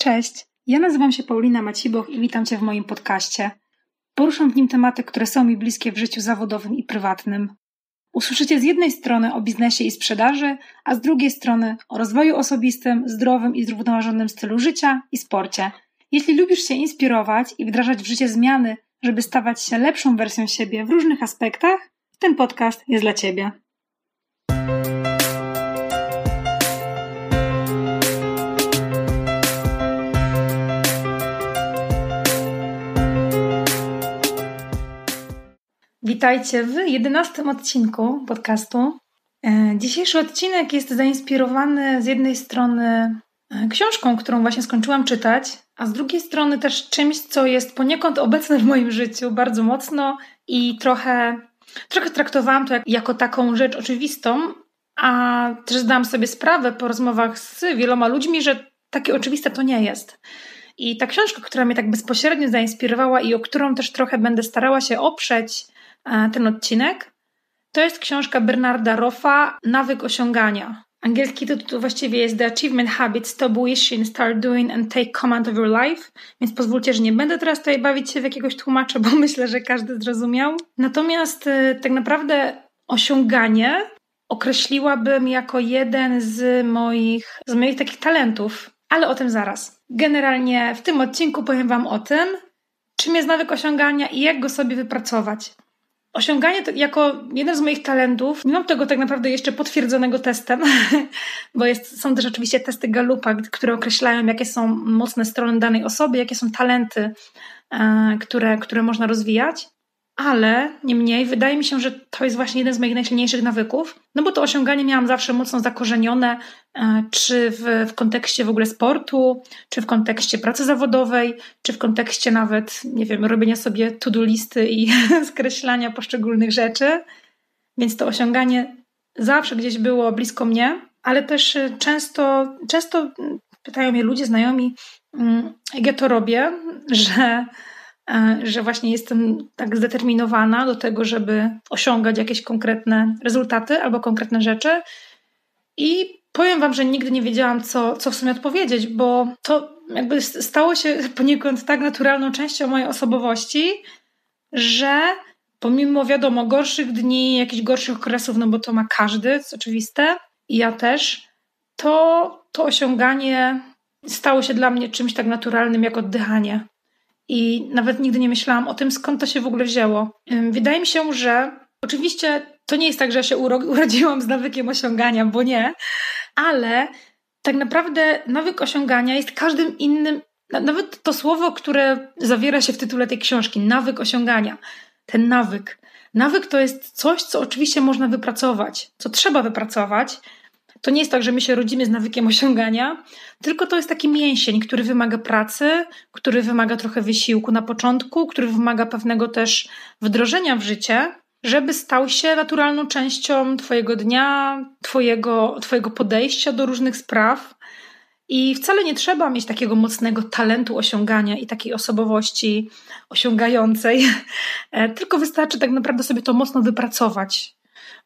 Cześć, ja nazywam się Paulina Maciboch i witam Cię w moim podcaście. Poruszam w nim tematy, które są mi bliskie w życiu zawodowym i prywatnym. Usłyszycie z jednej strony o biznesie i sprzedaży, a z drugiej strony o rozwoju osobistym, zdrowym i zrównoważonym stylu życia i sporcie. Jeśli lubisz się inspirować i wdrażać w życie zmiany, żeby stawać się lepszą wersją siebie w różnych aspektach, ten podcast jest dla Ciebie. Witajcie w jedenastym odcinku podcastu. E, dzisiejszy odcinek jest zainspirowany z jednej strony e, książką, którą właśnie skończyłam czytać, a z drugiej strony też czymś, co jest poniekąd obecne w moim życiu bardzo mocno i trochę, trochę traktowałam to jako taką rzecz oczywistą, a też zdałam sobie sprawę po rozmowach z wieloma ludźmi, że takie oczywiste to nie jest. I ta książka, która mnie tak bezpośrednio zainspirowała i o którą też trochę będę starała się oprzeć ten odcinek, to jest książka Bernarda Roffa Nawyk osiągania. Angielski tytuł właściwie jest The Achievement Habit Stop Wishing, Start Doing and Take Command of Your Life, więc pozwólcie, że nie będę teraz tutaj bawić się w jakiegoś tłumacza, bo myślę, że każdy zrozumiał. Natomiast y, tak naprawdę osiąganie określiłabym jako jeden z moich, z moich takich talentów, ale o tym zaraz. Generalnie w tym odcinku powiem Wam o tym, czym jest nawyk osiągania i jak go sobie wypracować. Osiąganie to jako jeden z moich talentów, nie mam tego tak naprawdę jeszcze potwierdzonego testem, bo jest, są też oczywiście testy Galupa, które określają, jakie są mocne strony danej osoby, jakie są talenty, e, które, które można rozwijać ale niemniej wydaje mi się, że to jest właśnie jeden z moich najsilniejszych nawyków, no bo to osiąganie miałam zawsze mocno zakorzenione, e, czy w, w kontekście w ogóle sportu, czy w kontekście pracy zawodowej, czy w kontekście nawet, nie wiem, robienia sobie to-do listy i skreślania poszczególnych rzeczy. Więc to osiąganie zawsze gdzieś było blisko mnie, ale też e, często, często pytają mnie ludzie, znajomi, mm, jak ja to robię, że że właśnie jestem tak zdeterminowana do tego, żeby osiągać jakieś konkretne rezultaty albo konkretne rzeczy. I powiem Wam, że nigdy nie wiedziałam, co, co w sumie odpowiedzieć, bo to jakby stało się poniekąd tak naturalną częścią mojej osobowości, że pomimo wiadomo gorszych dni, jakichś gorszych okresów, no bo to ma każdy, to jest oczywiste, i ja też, to to osiąganie stało się dla mnie czymś tak naturalnym jak oddychanie i nawet nigdy nie myślałam o tym, skąd to się w ogóle wzięło. Wydaje mi się, że oczywiście to nie jest tak, że ja się urodziłam z nawykiem osiągania, bo nie, ale tak naprawdę nawyk osiągania jest każdym innym, nawet to słowo, które zawiera się w tytule tej książki, nawyk osiągania, ten nawyk. Nawyk to jest coś, co oczywiście można wypracować, co trzeba wypracować, to nie jest tak, że my się rodzimy z nawykiem osiągania, tylko to jest taki mięsień, który wymaga pracy, który wymaga trochę wysiłku na początku, który wymaga pewnego też wdrożenia w życie, żeby stał się naturalną częścią Twojego dnia, twojego, twojego podejścia do różnych spraw. I wcale nie trzeba mieć takiego mocnego talentu osiągania i takiej osobowości osiągającej, e, tylko wystarczy tak naprawdę sobie to mocno wypracować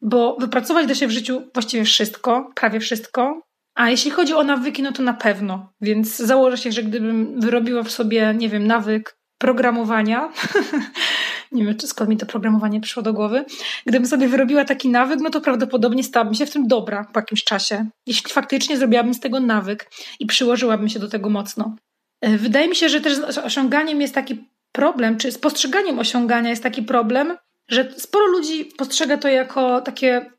bo wypracować da się w życiu właściwie wszystko, prawie wszystko. A jeśli chodzi o nawyki, no to na pewno. Więc założę się, że gdybym wyrobiła w sobie, nie wiem, nawyk programowania, nie wiem, czy skąd mi to programowanie przyszło do głowy, gdybym sobie wyrobiła taki nawyk, no to prawdopodobnie stałabym się w tym dobra po jakimś czasie. Jeśli faktycznie zrobiłabym z tego nawyk i przyłożyłabym się do tego mocno. E, wydaje mi się, że też z osiąganiem jest taki problem, czy z postrzeganiem osiągania jest taki problem, że sporo ludzi postrzega to jako takie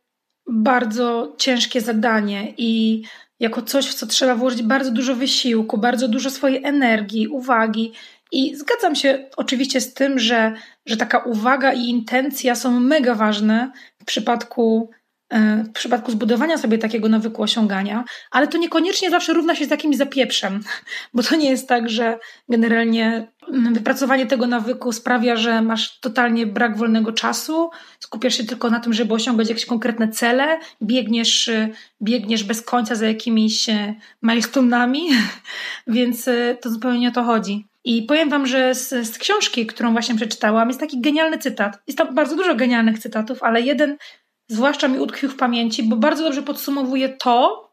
bardzo ciężkie zadanie i jako coś, w co trzeba włożyć bardzo dużo wysiłku, bardzo dużo swojej energii, uwagi. I zgadzam się oczywiście z tym, że, że taka uwaga i intencja są mega ważne w przypadku w przypadku zbudowania sobie takiego nawyku osiągania, ale to niekoniecznie zawsze równa się z jakimś zapieprzem, bo to nie jest tak, że generalnie wypracowanie tego nawyku sprawia, że masz totalnie brak wolnego czasu, skupiasz się tylko na tym, żeby osiągać jakieś konkretne cele, biegniesz, biegniesz bez końca za jakimiś e, milestone'ami, więc e, to zupełnie nie o to chodzi. I powiem Wam, że z, z, książki, którą właśnie przeczytałam, jest taki genialny cytat. Jest tam bardzo dużo genialnych cytatów, ale jeden zwłaszcza mi utkwił w pamięci, bo bardzo dobrze podsumowuje to,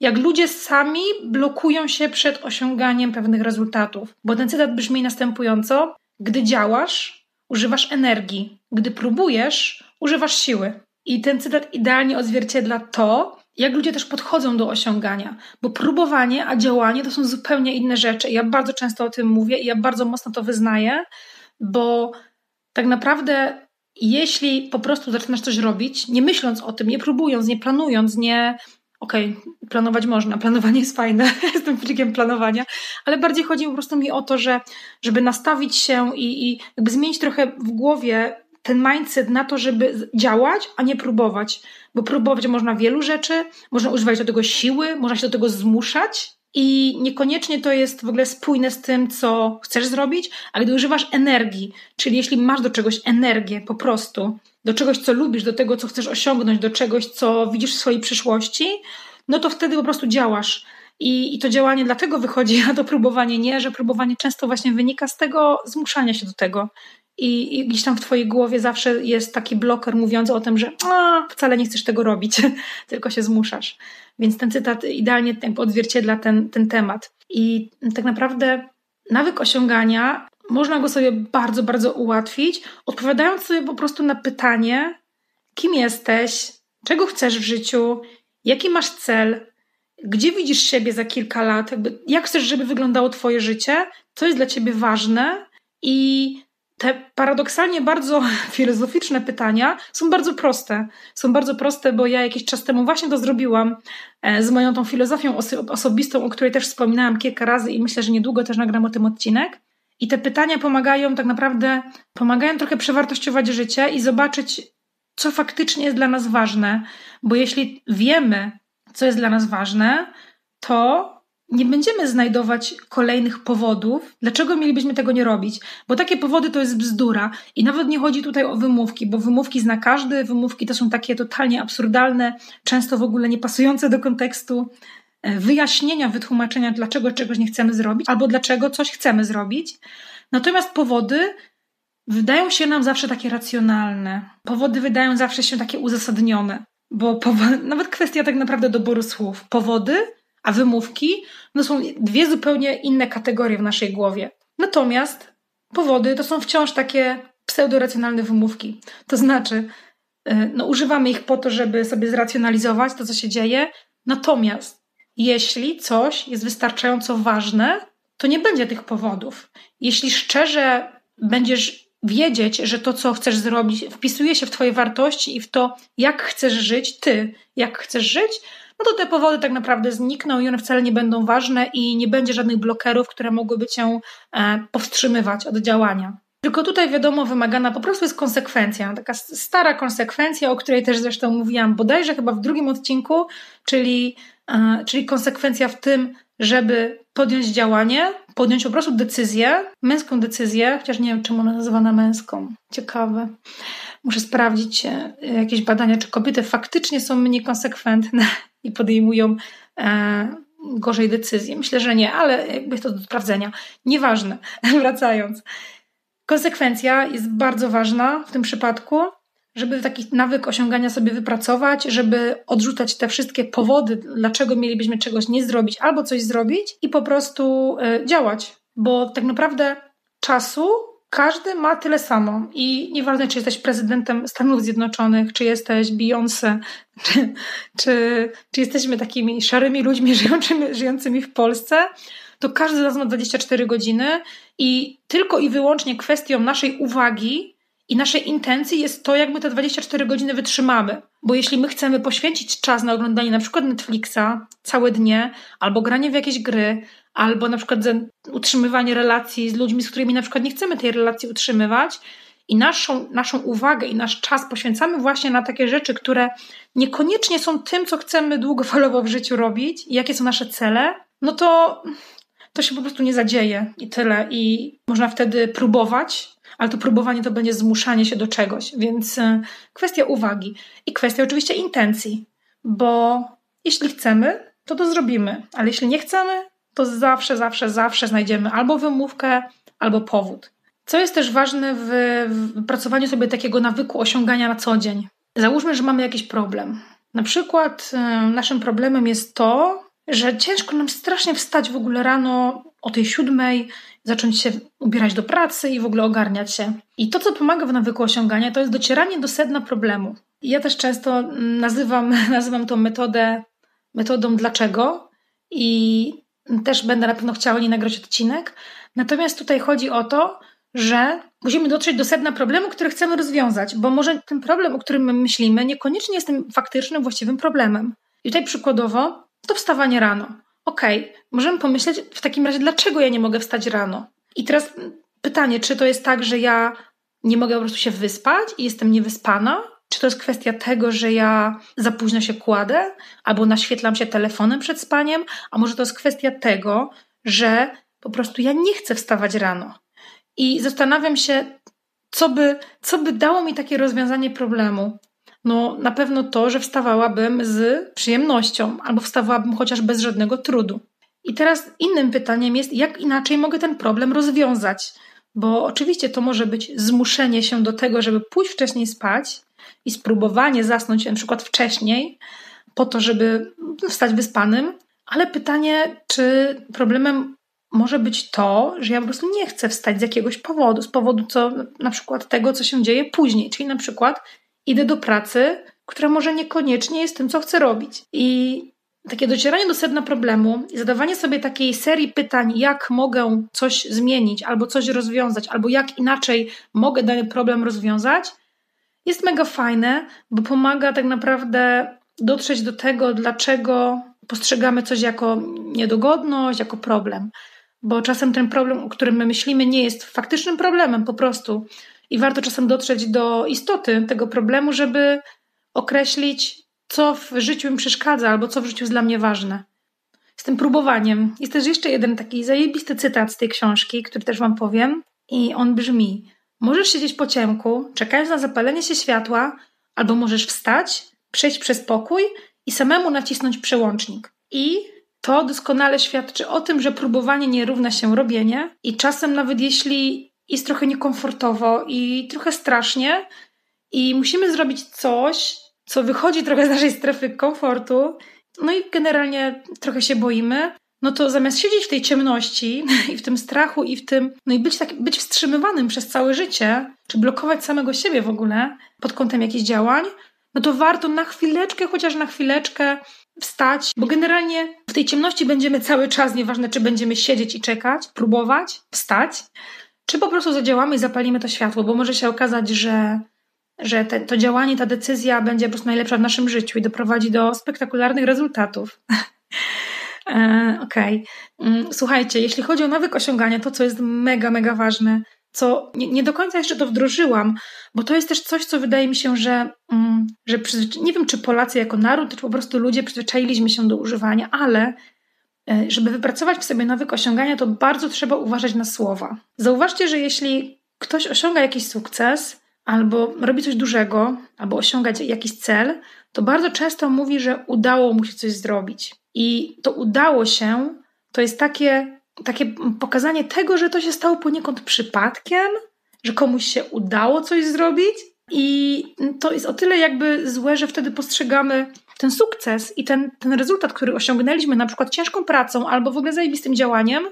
jak ludzie sami blokują się przed osiąganiem pewnych rezultatów. Bo ten cytat brzmi następująco: Gdy działasz, używasz energii, gdy próbujesz, używasz siły. I ten cytat idealnie odzwierciedla to, jak ludzie też podchodzą do osiągania, bo próbowanie, a działanie to są zupełnie inne rzeczy. Ja bardzo często o tym mówię i ja bardzo mocno to wyznaję, bo tak naprawdę, jeśli po prostu zaczynasz coś robić, nie myśląc o tym, nie próbując, nie planując, nie. Okej, okay, planować można, planowanie jest fajne, jestem flikiem planowania, ale bardziej chodzi po prostu mi o to, że żeby nastawić się i, i jakby zmienić trochę w głowie ten mindset na to, żeby działać, a nie próbować. Bo próbować można wielu rzeczy, można używać do tego siły, można się do tego zmuszać, i niekoniecznie to jest w ogóle spójne z tym, co chcesz zrobić, a gdy używasz energii, czyli jeśli masz do czegoś energię po prostu, do czegoś, co lubisz, do tego, co chcesz osiągnąć, do czegoś, co widzisz w swojej przyszłości, no to wtedy po prostu działasz. I, I to działanie dlatego wychodzi, a to próbowanie nie, że próbowanie często właśnie wynika z tego zmuszania się do tego. I, gdzieś tam w Twojej głowie zawsze jest taki bloker mówiący o tym, że a, wcale nie chcesz tego robić, tylko się zmuszasz. Więc ten cytat idealnie odzwierciedla ten, ten temat. I tak naprawdę nawyk osiągania można go sobie bardzo, bardzo ułatwić, odpowiadając sobie po prostu na pytanie, kim jesteś, czego chcesz w życiu, jaki masz cel, gdzie widzisz siebie za kilka lat, jakby jak chcesz, żeby wyglądało Twoje życie, co jest dla Ciebie ważne i te paradoksalnie bardzo filozoficzne pytania są bardzo proste. Są bardzo proste, bo ja jakiś czas temu właśnie to zrobiłam e, z moją tą filozofią osobistą, o której też wspominałam kilka razy i myślę, że niedługo też nagram o tym odcinek. I te pytania pomagają tak naprawdę, pomagają trochę przewartościować życie i zobaczyć, co faktycznie jest dla nas ważne. Bo jeśli wiemy, co jest dla nas ważne, to nie będziemy znajdować kolejnych powodów, dlaczego mielibyśmy tego nie robić, bo takie powody to jest bzdura i nawet nie chodzi tutaj o wymówki, bo wymówki zna każdy, wymówki to są takie totalnie absurdalne, często w ogóle niepasujące do kontekstu e, wyjaśnienia, wytłumaczenia, dlaczego czegoś nie chcemy zrobić albo dlaczego coś chcemy zrobić. Natomiast powody wydają się nam zawsze takie racjonalne. Powody wydają zawsze się takie uzasadnione, bo nawet kwestia tak naprawdę doboru słów. Powody a wymówki no są dwie zupełnie inne kategorie w naszej głowie. Natomiast powody to są wciąż takie pseudoracjonalne wymówki. To znaczy, y, no, używamy ich po to, żeby sobie zracjonalizować to, co się dzieje. Natomiast jeśli coś jest wystarczająco ważne, to nie będzie tych powodów. Jeśli szczerze będziesz wiedzieć, że to, co chcesz zrobić, wpisuje się w Twoje wartości i w to, jak chcesz żyć, ty, jak chcesz żyć, no to te powody tak naprawdę znikną i one wcale nie będą ważne i nie będzie żadnych blokerów, które mogłyby cię e, powstrzymywać od działania. Tylko tutaj wiadomo, wymagana po prostu jest konsekwencja, taka stara konsekwencja, o której też zresztą mówiłam bodajże chyba w drugim odcinku, czyli, e, czyli konsekwencja w tym, żeby podjąć działanie, podjąć po prostu decyzję, męską decyzję, chociaż nie wiem, czemu ona nazywana męską. Ciekawe. Muszę sprawdzić e, jakieś badania, czy kobiety faktycznie są mniej konsekwentne i podejmują e, gorzej decyzje. Myślę, że nie, ale jakby to do sprawdzenia. Nieważne, wracając. Konsekwencja jest bardzo ważna w tym przypadku, żeby taki nawyk osiągania sobie wypracować, żeby odrzucać te wszystkie powody, dlaczego mielibyśmy czegoś nie zrobić albo coś zrobić i po prostu e, działać. Bo tak naprawdę czasu każdy ma tyle samo i nieważne, czy jesteś prezydentem Stanów Zjednoczonych, czy jesteś Beyoncé, czy, czy, czy jesteśmy takimi szarymi ludźmi żyjącymi, żyjącymi w Polsce, to każdy z nas ma 24 godziny i tylko i wyłącznie kwestią naszej uwagi i naszej intencji jest to, jak my te 24 godziny wytrzymamy. Bo jeśli my chcemy poświęcić czas na oglądanie na przykład Netflixa całe dnie, albo granie w jakieś gry, albo na przykład utrzymywanie relacji z ludźmi, z którymi na przykład nie chcemy tej relacji utrzymywać, i naszą, naszą uwagę i nasz czas poświęcamy właśnie na takie rzeczy, które niekoniecznie są tym, co chcemy długofalowo w życiu robić i jakie są nasze cele, no to to się po prostu nie zadzieje i tyle. I można wtedy próbować, ale to próbowanie to będzie zmuszanie się do czegoś, więc e, kwestia uwagi i kwestia oczywiście intencji, bo jeśli chcemy, to to zrobimy, ale jeśli nie chcemy, to zawsze, zawsze, zawsze znajdziemy albo wymówkę, albo powód. Co jest też ważne w wypracowaniu sobie takiego nawyku osiągania na co dzień. Załóżmy, że mamy jakiś problem. Na przykład naszym problemem jest to, że ciężko nam strasznie wstać w ogóle rano o tej siódmej, zacząć się ubierać do pracy i w ogóle ogarniać się. I to, co pomaga w nawyku osiągania, to jest docieranie do sedna problemu. Ja też często nazywam, nazywam tą metodę metodą dlaczego i też będę na pewno chciała nie nagrać odcinek. Natomiast tutaj chodzi o to, że musimy dotrzeć do sedna problemu, który chcemy rozwiązać, bo może ten problem, o którym my myślimy, niekoniecznie jest tym faktycznym, właściwym problemem. I tutaj przykładowo to wstawanie rano. Okej, okay, możemy pomyśleć w takim razie, dlaczego ja nie mogę wstać rano? I teraz pytanie, czy to jest tak, że ja nie mogę po prostu się wyspać i jestem niewyspana? Czy to jest kwestia tego, że ja za późno się kładę albo naświetlam się telefonem przed spaniem, a może to jest kwestia tego, że po prostu ja nie chcę wstawać rano. I zastanawiam się, co by, co by dało mi takie rozwiązanie problemu. No, na pewno to, że wstawałabym z przyjemnością, albo wstawałabym chociaż bez żadnego trudu. I teraz innym pytaniem jest, jak inaczej mogę ten problem rozwiązać? Bo oczywiście to może być zmuszenie się do tego, żeby pójść wcześniej spać i spróbowanie zasnąć na przykład wcześniej, po to, żeby wstać wyspanym, ale pytanie, czy problemem może być to, że ja po prostu nie chcę wstać z jakiegoś powodu, z powodu co, na przykład tego, co się dzieje później, czyli na przykład idę do pracy, która może niekoniecznie jest tym, co chcę robić. I takie docieranie do sedna problemu i zadawanie sobie takiej serii pytań, jak mogę coś zmienić, albo coś rozwiązać, albo jak inaczej mogę dany problem rozwiązać, jest mega fajne, bo pomaga tak naprawdę dotrzeć do tego, dlaczego postrzegamy coś jako niedogodność, jako problem bo czasem ten problem, o którym my myślimy, nie jest faktycznym problemem po prostu. I warto czasem dotrzeć do istoty tego problemu, żeby określić, co w życiu mi przeszkadza albo co w życiu jest dla mnie ważne. Z tym próbowaniem. Jest też jeszcze jeden taki zajebisty cytat z tej książki, który też Wam powiem. I on brzmi: Możesz siedzieć po ciemku, czekając na zapalenie się światła, albo możesz wstać, przejść przez pokój i samemu nacisnąć przełącznik. I to doskonale świadczy o tym, że próbowanie nie równa się robienie i czasem nawet jeśli jest trochę niekomfortowo i trochę strasznie i musimy zrobić coś, co wychodzi trochę z naszej strefy komfortu, no i generalnie trochę się boimy, no to zamiast siedzieć w tej ciemności i w tym strachu i w tym, no i być, tak, być wstrzymywanym przez całe życie, czy blokować samego siebie w ogóle pod kątem jakichś działań, no to warto na chwileczkę, chociaż na chwileczkę wstać, bo generalnie w tej ciemności będziemy cały czas, nieważne czy będziemy siedzieć i czekać, próbować, wstać, czy po prostu zadziałamy i zapalimy to światło, bo może się okazać, że, że te, to działanie, ta decyzja będzie po prostu najlepsza w naszym życiu i doprowadzi do spektakularnych rezultatów. E, okej. Okay. Mm, słuchajcie, jeśli chodzi o nawyk osiągania, to co jest mega, mega ważne, co nie, nie, do końca jeszcze to wdrożyłam, bo to jest też coś, co wydaje mi się, że, mm, że nie wiem, czy Polacy jako naród, czy po prostu ludzie przyzwyczailiśmy się do używania, ale e, żeby wypracować w sobie nawyk osiągania, to bardzo trzeba uważać na słowa. Zauważcie, że jeśli ktoś osiąga jakiś sukces, albo robi coś dużego, albo osiąga jakiś cel, to bardzo często mówi, że udało mu się coś zrobić. I to udało się to jest takie takie pokazanie tego, że to się stało poniekąd przypadkiem, że komuś się udało coś zrobić. I to jest o tyle jakby złe, że wtedy postrzegamy ten sukces i ten, ten rezultat, który osiągnęliśmy, na przykład ciężką pracą albo w ogóle zajebistym działaniem,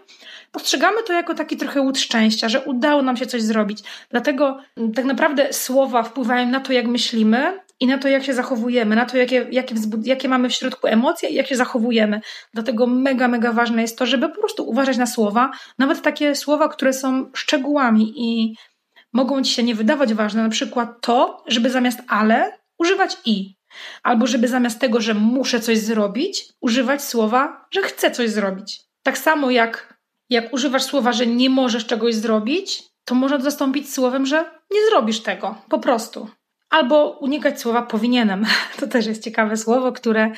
postrzegamy to jako taki trochę łód szczęścia, że udało nam się coś zrobić. Dlatego tak naprawdę słowa wpływają na to, jak myślimy, i na to, jak się zachowujemy, na to, jakie, jakie, jakie mamy w środku emocje i jak się zachowujemy. Dlatego mega, mega ważne jest to, żeby po prostu uważać na słowa, nawet takie słowa, które są szczegółami i mogą ci się nie wydawać ważne, na przykład to, żeby zamiast ale używać i. Albo żeby zamiast tego, że muszę coś zrobić, używać słowa, że chcę coś zrobić. Tak samo jak, jak używasz słowa, że nie możesz czegoś zrobić, to można zastąpić słowem, że nie zrobisz tego. Po prostu. Albo unikać słowa powinienem. To też jest ciekawe słowo, które,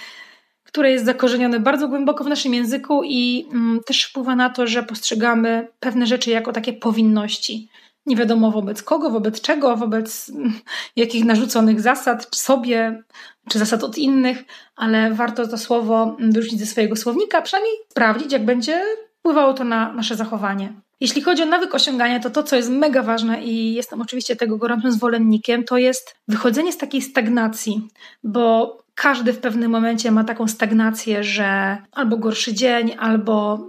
które jest zakorzenione bardzo głęboko w naszym języku i mm, też wpływa na to, że postrzegamy pewne rzeczy jako takie powinności. Nie wiadomo wobec kogo, wobec czego, wobec mm, jakich narzuconych zasad, sobie, czy zasad od innych, ale warto to słowo wyrzucić ze swojego słownika, przynajmniej sprawdzić, jak będzie wpływało to na nasze zachowanie. Jeśli chodzi o nawyk osiągania, to to, co jest mega ważne i jestem oczywiście tego gorącym zwolennikiem, to jest wychodzenie z takiej stagnacji, bo każdy w pewnym momencie ma taką stagnację, że albo gorszy dzień, albo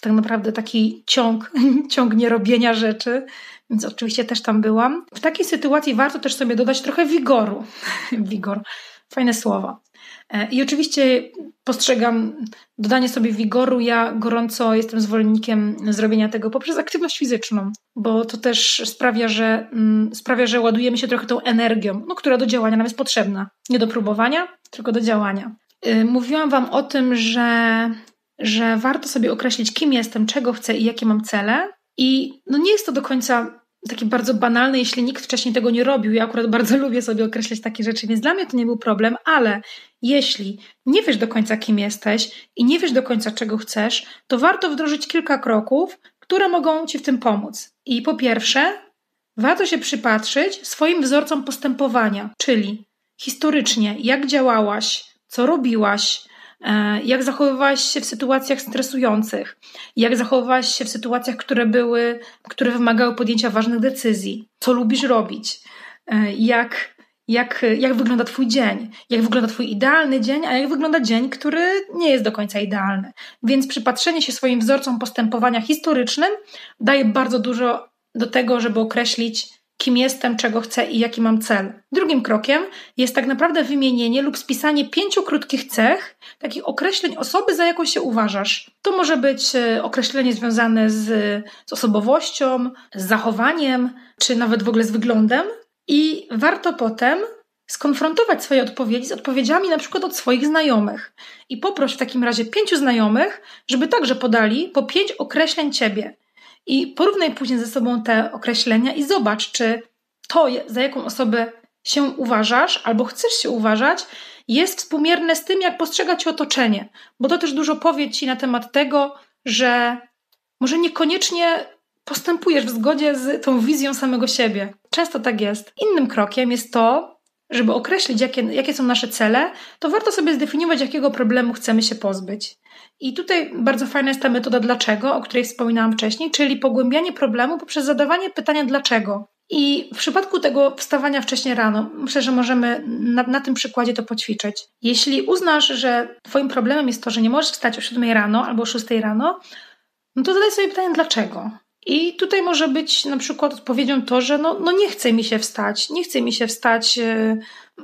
tak naprawdę taki ciąg, ciąg nierobienia rzeczy, więc oczywiście też tam byłam. W takiej sytuacji warto też sobie dodać trochę wigoru. Wigor, fajne słowo. E, I oczywiście postrzegam dodanie sobie wigoru. Ja gorąco jestem zwolennikiem zrobienia tego poprzez aktywność fizyczną, bo to też sprawia, że, mm, sprawia, że ładujemy się trochę tą energią, no, która do działania nam jest potrzebna. Nie do próbowania, tylko do działania. E, mówiłam Wam o tym, że, że warto sobie określić, kim jestem, czego chcę i jakie mam cele. I no nie jest to do końca takie bardzo banalne, jeśli nikt wcześniej tego nie robił. Ja akurat bardzo lubię sobie określać takie rzeczy, więc dla mnie to nie był problem, ale jeśli nie wiesz do końca, kim jesteś i nie wiesz do końca, czego chcesz, to warto wdrożyć kilka kroków, które mogą ci w tym pomóc. I po pierwsze, warto się przypatrzyć swoim wzorcom postępowania, czyli historycznie, jak działałaś, co robiłaś, jak zachowywałaś się w sytuacjach stresujących? Jak zachowywałaś się w sytuacjach, które były, które wymagały podjęcia ważnych decyzji? Co lubisz robić? E, jak, jak, jak wygląda Twój dzień? Jak wygląda Twój idealny dzień, a jak wygląda dzień, który nie jest do końca idealny? Więc przypatrzenie się swoim wzorcom postępowania historycznym daje bardzo dużo do tego, żeby określić, kim jestem, czego chcę i jaki mam cel. Drugim krokiem jest tak naprawdę wymienienie lub spisanie pięciu krótkich cech, takich określeń osoby, za jaką się uważasz. To może być e, określenie związane z, z osobowością, z zachowaniem, czy nawet w ogóle z wyglądem. I warto potem skonfrontować swoje odpowiedzi z odpowiedziami na przykład od swoich znajomych. I poproś w takim razie pięciu znajomych, żeby także podali po pięć określeń ciebie. I porównaj później ze sobą te określenia i zobacz, czy to, za jaką osobę się uważasz albo chcesz się uważać, jest współmierne z tym, jak postrzega cię otoczenie. Bo to też dużo powie ci na temat tego, że może niekoniecznie postępujesz w zgodzie z tą wizją samego siebie. Często tak jest. Innym krokiem jest to, żeby określić, jakie, jakie są nasze cele, to warto sobie zdefiniować, jakiego problemu chcemy się pozbyć. I tutaj bardzo fajna jest ta metoda dlaczego, o której wspominałam wcześniej, czyli pogłębianie problemu poprzez zadawanie pytania dlaczego. I w przypadku tego wstawania wcześniej rano, myślę, że możemy na, na, tym przykładzie to poćwiczyć. Jeśli uznasz, że Twoim problemem jest to, że nie możesz wstać o 7 rano albo o 6 rano, no to zadaj sobie pytanie dlaczego. I tutaj może być na przykład odpowiedzią to, że no, no nie chce mi się wstać, nie chce mi się wstać e,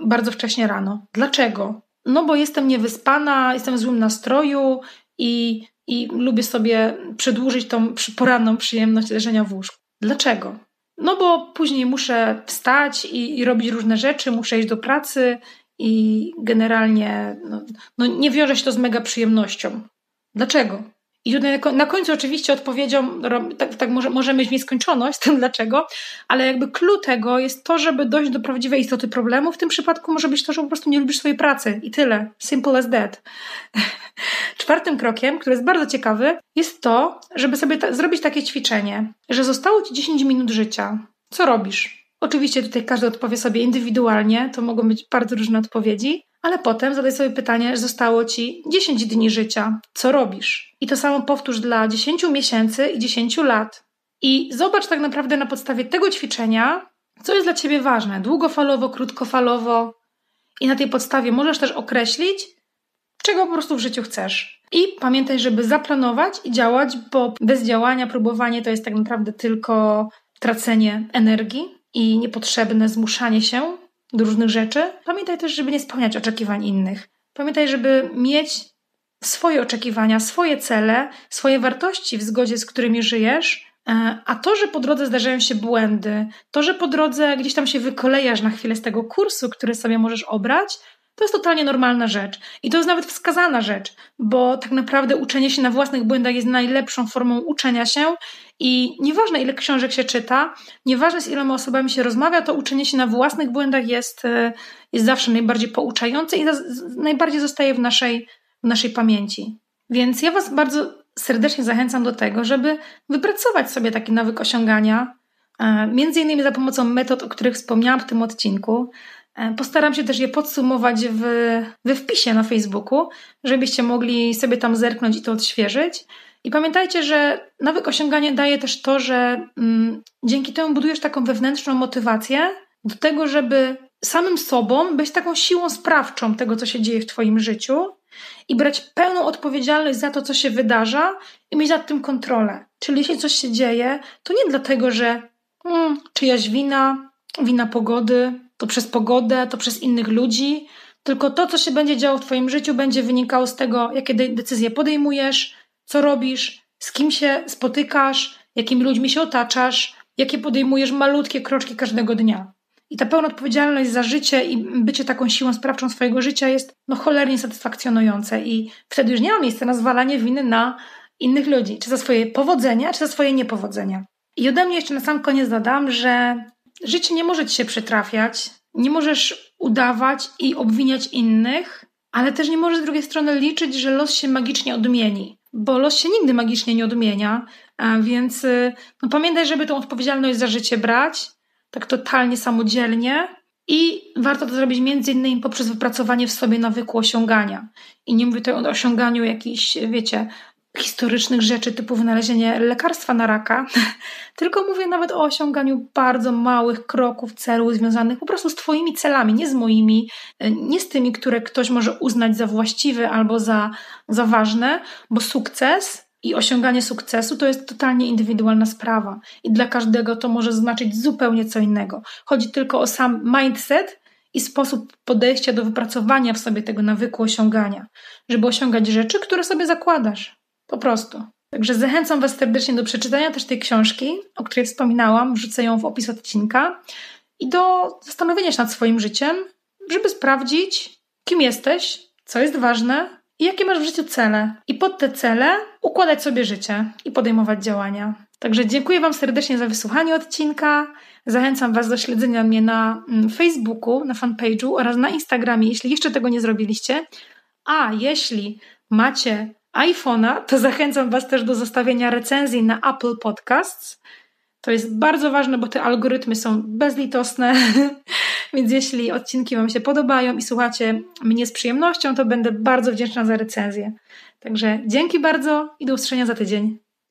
bardzo wcześnie rano. Dlaczego? No bo jestem niewyspana, jestem w złym nastroju i, i lubię sobie przedłużyć tą poranną przyjemność leżenia w łóżku. Dlaczego? No bo później muszę wstać i, i robić różne rzeczy, muszę iść do pracy i generalnie no, no nie wiąże się to z mega przyjemnością. Dlaczego? I tutaj na końcu oczywiście odpowiedzią, tak, tak może, może mieć nieskończoność, tym dlaczego, ale jakby clue tego jest to, żeby dojść do prawdziwej istoty problemu. W tym przypadku może być to, że po prostu nie lubisz swojej pracy i tyle. Simple as that. Czwartym krokiem, który jest bardzo ciekawy, jest to, żeby sobie ta zrobić takie ćwiczenie, że zostało ci 10 minut życia. Co robisz? Oczywiście tutaj każdy odpowie sobie indywidualnie, to mogą być bardzo różne odpowiedzi, ale potem zadaj sobie pytanie, zostało ci 10 dni życia. Co robisz? I to samo powtórz dla 10 miesięcy i 10 lat. I zobacz tak naprawdę na podstawie tego ćwiczenia, co jest dla ciebie ważne, długofalowo, krótkofalowo. I na tej podstawie możesz też określić, czego po prostu w życiu chcesz. I pamiętaj, żeby zaplanować i działać, bo bez działania, próbowanie to jest tak naprawdę tylko tracenie energii i niepotrzebne zmuszanie się do różnych rzeczy. Pamiętaj też, żeby nie spełniać oczekiwań innych. Pamiętaj, żeby mieć swoje oczekiwania, swoje cele, swoje wartości w zgodzie z którymi żyjesz. E, a to, że po drodze zdarzają się błędy, to, że po drodze gdzieś tam się wykolejasz na chwilę z tego kursu, który sobie możesz obrać, to jest totalnie normalna rzecz. I to jest nawet wskazana rzecz, bo tak naprawdę uczenie się na własnych błędach jest najlepszą formą uczenia się i nieważne ile książek się czyta, nieważne z iloma osobami się rozmawia, to uczenie się na własnych błędach jest, e, jest zawsze najbardziej pouczające i najbardziej zostaje w naszej, w naszej pamięci. Więc ja Was bardzo serdecznie zachęcam do tego, żeby wypracować sobie taki nawyk osiągania, e, między innymi za pomocą metod, o których wspomniałam w tym odcinku. E, postaram się też je podsumować w, we wpisie na Facebooku, żebyście mogli sobie tam zerknąć i to odświeżyć. I pamiętajcie, że nawyk osiągania daje też to, że mm, dzięki temu budujesz taką wewnętrzną motywację do tego, żeby samym sobą, być taką siłą sprawczą tego, co się dzieje w Twoim życiu i brać pełną odpowiedzialność za to, co się wydarza i mieć nad tym kontrolę. Czyli jeśli coś się dzieje, to nie dlatego, że hmm, czyjaś wina, wina pogody, to przez pogodę, to przez innych ludzi, tylko to, co się będzie działo w Twoim życiu, będzie wynikało z tego, jakie decyzje podejmujesz, co robisz, z kim się spotykasz, jakimi ludźmi się otaczasz, jakie podejmujesz malutkie kroczki każdego dnia. I ta pełna odpowiedzialność za życie i bycie taką siłą sprawczą swojego życia jest no cholernie satysfakcjonujące i wtedy już nie ma miejsca na zwalanie winy na innych ludzi, czy za swoje powodzenia, czy za swoje niepowodzenia. I ode mnie jeszcze na sam koniec dodam, że życie nie może ci się przytrafiać, nie możesz udawać i obwiniać innych, ale też nie możesz z drugiej strony liczyć, że los się magicznie odmieni, bo los się nigdy magicznie nie odmienia, więc y, no, pamiętaj, żeby tą odpowiedzialność za życie brać, tak totalnie samodzielnie. I warto to zrobić między innymi poprzez wypracowanie w sobie nawyku osiągania. I nie mówię tutaj o osiąganiu jakichś, wiecie, historycznych rzeczy typu wynalezienie lekarstwa na raka, tylko mówię nawet o osiąganiu bardzo małych kroków, celów związanych po prostu z Twoimi celami, nie z moimi, nie z tymi, które ktoś może uznać za właściwe albo za, za ważne, bo sukces i osiąganie sukcesu to jest totalnie indywidualna sprawa i dla każdego to może znaczyć zupełnie co innego. Chodzi tylko o sam mindset i sposób podejścia do wypracowania w sobie tego nawyku osiągania, żeby osiągać rzeczy, które sobie zakładasz. Po prostu. Także zachęcam Was serdecznie do przeczytania też tej książki, o której wspominałam, wrzucę ją w opis odcinka i do zastanowienia się nad swoim życiem, żeby sprawdzić, kim jesteś, co jest ważne, i jakie masz w życiu cele. I pod te cele układać sobie życie i podejmować działania. Także dziękuję Wam serdecznie za wysłuchanie odcinka. Zachęcam Was do śledzenia mnie na mm, Facebooku, na fanpage'u oraz na Instagramie, jeśli jeszcze tego nie zrobiliście. A jeśli macie iPhone'a, to zachęcam Was też do zostawienia recenzji na Apple Podcasts. To jest bardzo ważne, bo te algorytmy są bezlitosne, więc jeśli odcinki Wam się podobają i słuchacie mnie z przyjemnością, to będę bardzo wdzięczna za recenzję. Także dzięki bardzo i do usłyszenia za tydzień.